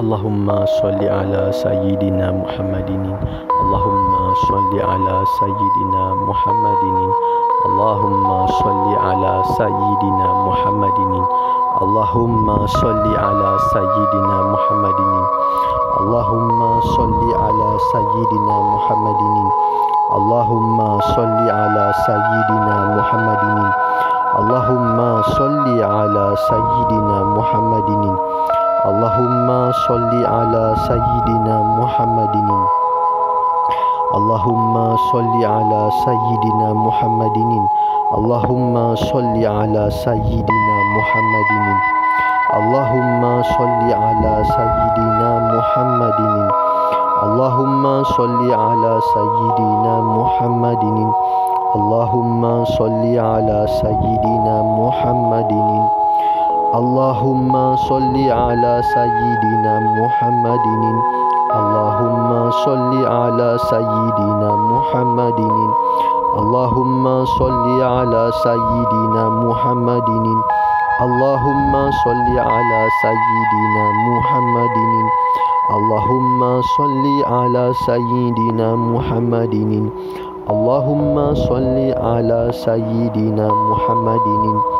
Allahumma salli ala sayyidina Muhammadin. Allahumma salli ala sayyidina Muhammadin. Allahumma salli ala sayyidina Muhammadin. Allahumma salli ala sayyidina Muhammadin. Allahumma salli ala sayyidina Muhammadin. Allahumma salli ala sayyidina Muhammadin. Allahumma salli ala sayyidina Muhammadin salli ala sayyidina Muhammadin Allahumma salli ala sayyidina Muhammadin Allahumma salli ala sayyidina Muhammadin Allahumma salli ala sayyidina Muhammadin Allahumma salli ala sayyidina Muhammadin Allahumma salli ala sayyidina Muhammadin Allahumma salli ala sayyidina Muhammadin. Allahumma salli ala sayyidina Muhammadin. Allahumma salli ala sayyidina Muhammadin. Allahumma salli ala sayyidina Muhammadin. Allahumma salli ala sayyidina Muhammadin. Allahumma salli ala sayyidina Muhammadin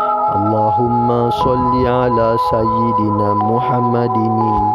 Allahumma salli ala sayyidina Muhammadin